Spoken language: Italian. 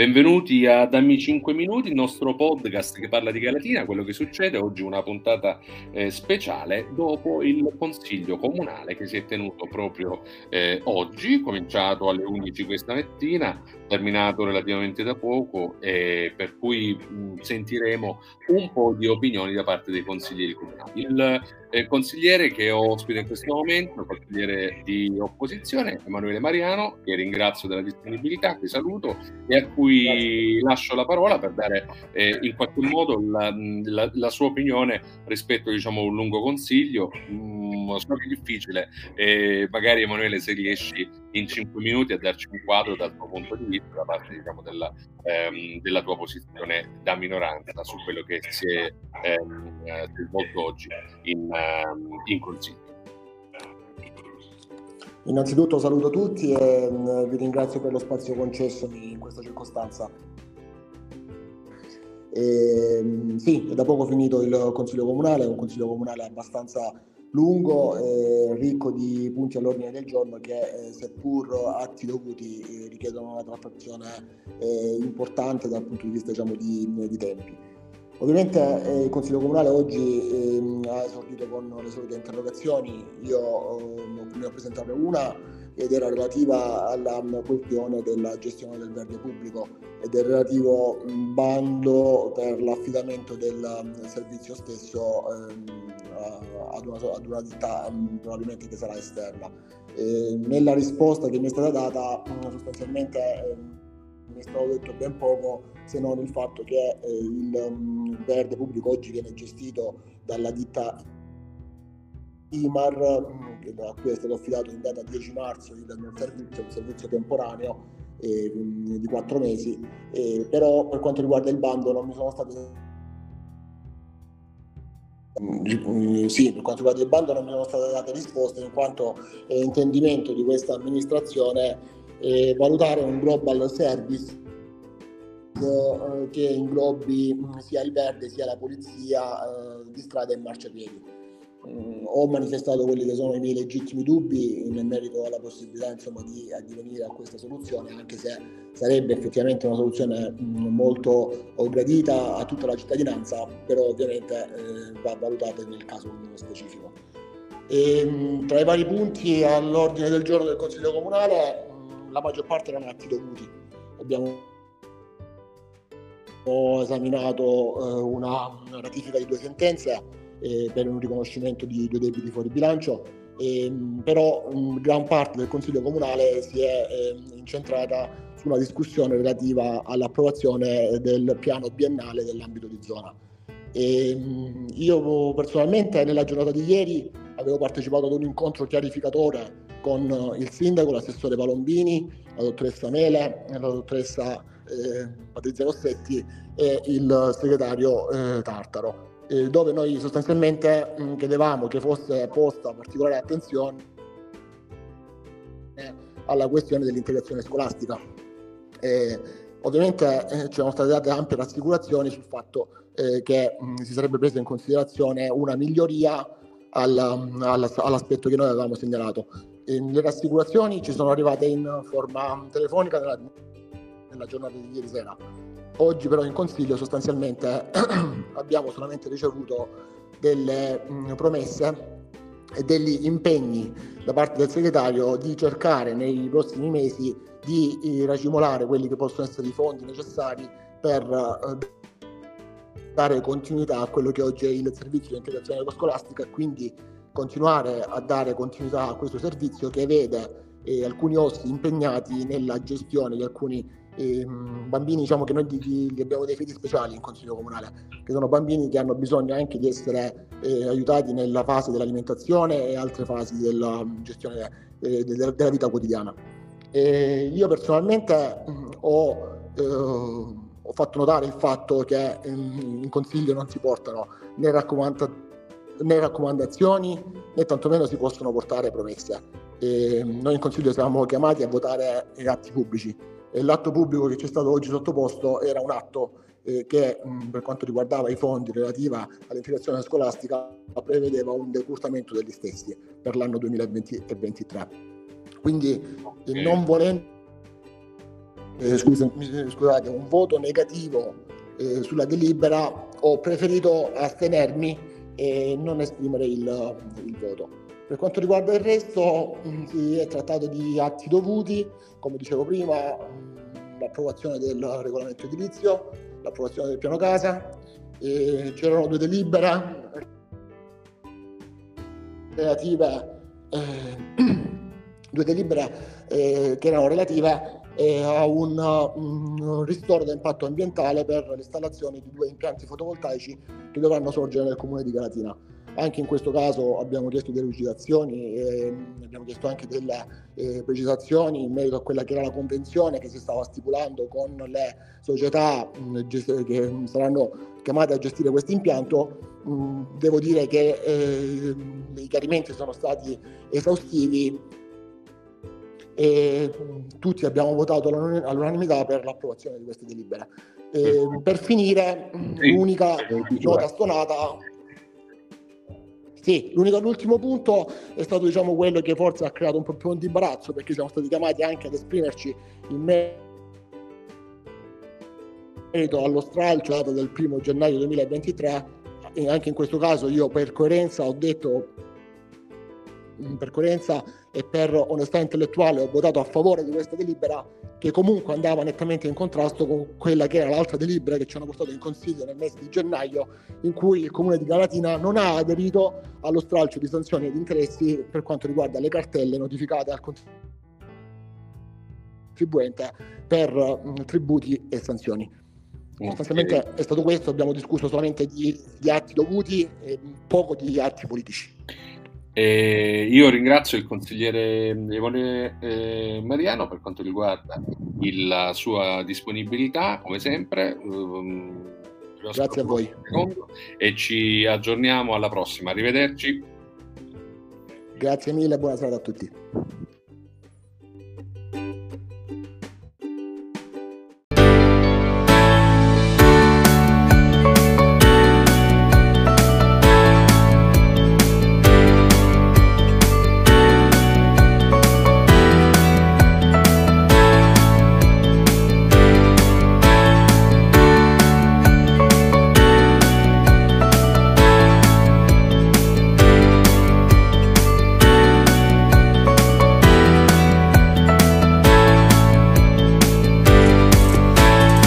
Benvenuti a Dammi 5 Minuti, il nostro podcast che parla di Galatina, quello che succede. Oggi una puntata eh, speciale dopo il consiglio comunale che si è tenuto proprio eh, oggi, cominciato alle 11 questa mattina, terminato relativamente da poco, e per cui mh, sentiremo un po' di opinioni da parte dei consiglieri comunali. Il eh, consigliere che ho ospite in questo momento, consigliere di opposizione, Emanuele Mariano, che ringrazio della disponibilità, che saluto e a cui lascio la parola per dare eh, in qualche modo la, la, la, sua opinione rispetto diciamo, a un lungo consiglio. Mm, so che è difficile, eh, magari Emanuele se riesci in 5 minuti a darci un quadro dal tuo punto di vista da parte diciamo, della, ehm, della, tua posizione da minoranza su quello che si è, ehm, è svolto oggi in, ehm, in Consiglio. Innanzitutto saluto tutti e mm, vi ringrazio per lo spazio concesso in questa circostanza. E, mm, sì, è da poco finito il Consiglio Comunale, è un Consiglio Comunale abbastanza lungo e ricco di punti all'ordine del giorno che eh, seppur atti dovuti eh, richiedono una trattazione eh, importante dal punto di vista diciamo, di, di tempi. Ovviamente il Consiglio Comunale oggi ehm, ha esordito con le solite interrogazioni, io ne ho presentate una ed era relativa alla questione della gestione del verde pubblico e del relativo bando per l'affidamento del servizio stesso ehm, ad, una, ditta probabilmente che sarà esterna. Nella risposta che mi è stata data sostanzialmente mi è stato detto ben poco se non il fatto che eh, il verde pubblico oggi viene gestito dalla ditta IMAR, a cui è stato affidato in data 10 marzo il servizio, un servizio temporaneo eh, di 4 mesi, eh, però per quanto riguarda il bando non mi sono state sì, per quanto riguarda il bando non mi sono state date risposte in quanto è intendimento di questa amministrazione eh, valutare un global service eh, che inglobi sia il verde sia la polizia eh, di strada e marciapiedi. Mm, ho manifestato quelli che sono i miei legittimi dubbi in merito alla possibilità insomma, di addivenire a questa soluzione, anche se sarebbe effettivamente una soluzione mm, molto gradita a tutta la cittadinanza, però ovviamente eh, va valutata nel caso specifico. E, mm, tra i vari punti all'ordine del giorno del Consiglio Comunale, la maggior parte erano atti dovuti. Abbiamo esaminato eh, una ratifica di due sentenze eh, per un riconoscimento di due debiti fuori bilancio, eh, però mh, gran parte del Consiglio Comunale si è eh, incentrata su una discussione relativa all'approvazione del piano biennale dell'ambito di zona. E, mh, io personalmente nella giornata di ieri avevo partecipato ad un incontro chiarificatore con il sindaco, l'assessore Palombini, la dottoressa Mele, la dottoressa eh, Patrizia Rossetti e il segretario eh, Tartaro eh, dove noi sostanzialmente mh, mm, chiedevamo che fosse posta particolare attenzione alla questione dell'integrazione scolastica. E, ovviamente eh, ci sono state date ampie rassicurazioni sul fatto eh, che mh, mm, si sarebbe presa in considerazione una miglioria alla, alla, all'aspetto che noi avevamo segnalato. E le rassicurazioni ci sono arrivate in forma telefonica nella, nella giornata di ieri sera Oggi però in Consiglio sostanzialmente abbiamo solamente ricevuto delle mh, promesse e degli impegni da parte del segretario di cercare nei prossimi mesi di eh, racimolare quelli che possono essere i fondi necessari per eh, dare continuità a quello che oggi è il servizio di integrazione scolastica e quindi continuare a dare continuità a questo servizio che vede eh, alcuni OSSI impegnati nella gestione di alcuni eh, bambini diciamo che noi gli, gli abbiamo dei fedi speciali in consiglio comunale, che sono bambini che hanno bisogno anche di essere eh, aiutati nella fase dell'alimentazione e altre fasi della gestione eh, della, della, vita quotidiana. E io personalmente mh, ho, eh, ho, fatto notare il fatto che in, in consiglio non si portano né, raccomanda, né raccomandazioni né tantomeno si possono portare promesse. E noi in consiglio siamo chiamati a votare atti pubblici e l'atto pubblico che ci è stato oggi sottoposto era un atto eh, che mh, per quanto riguardava i fondi relativi all'integrazione scolastica prevedeva un decurtamento degli stessi per l'anno 2020 Quindi okay. non volendo eh, scusate, un voto negativo eh, sulla delibera, ho preferito astenermi e non esprimere il, il voto. Per quanto riguarda il resto, mm, si è trattato di atti dovuti, come dicevo prima, mm, l'approvazione del regolamento edilizio, l'approvazione del piano casa, c'erano due delibere relative, eh, due delibere eh, che erano relative eh, a un, un, ristoro da impatto ambientale per l'installazione di due impianti fotovoltaici che dovranno sorgere nel comune di Galatina. Anche in questo caso abbiamo chiesto delle lucidazioni, eh, abbiamo chiesto anche delle eh, precisazioni in merito a quella che era la convenzione che si stava stipulando con le società mh, gest- che saranno chiamate a gestire questo impianto. Mh, devo dire che eh, i chiarimenti sono stati esaustivi e tutti abbiamo votato all'unanimità per l'approvazione di questa delibera. E per finire, l'unica nota stonata sì, l'ultimo punto è stato diciamo, quello che forse ha creato un po' più di imbarazzo perché siamo stati chiamati anche ad esprimerci in merito allo stralcio del primo gennaio 2023 e anche in questo caso io per coerenza ho detto per coerenza e per onestà intellettuale ho votato a favore di questa delibera che comunque andava nettamente in contrasto con quella che era l'altra delibera che ci hanno portato in consiglio nel mese di gennaio in cui il comune di Galatina non ha aderito allo stralcio di sanzioni ed interessi per quanto riguarda le cartelle notificate al contribuente per mh, tributi e sanzioni. Sostanzialmente è stato questo, abbiamo discusso solamente di, di atti dovuti e poco di atti politici. E io ringrazio il consigliere Evone eh, Mariano per quanto riguarda il, la sua disponibilità, come sempre. Um, Grazie a voi. E ci aggiorniamo alla prossima. Arrivederci. Grazie mille, buona serata a tutti.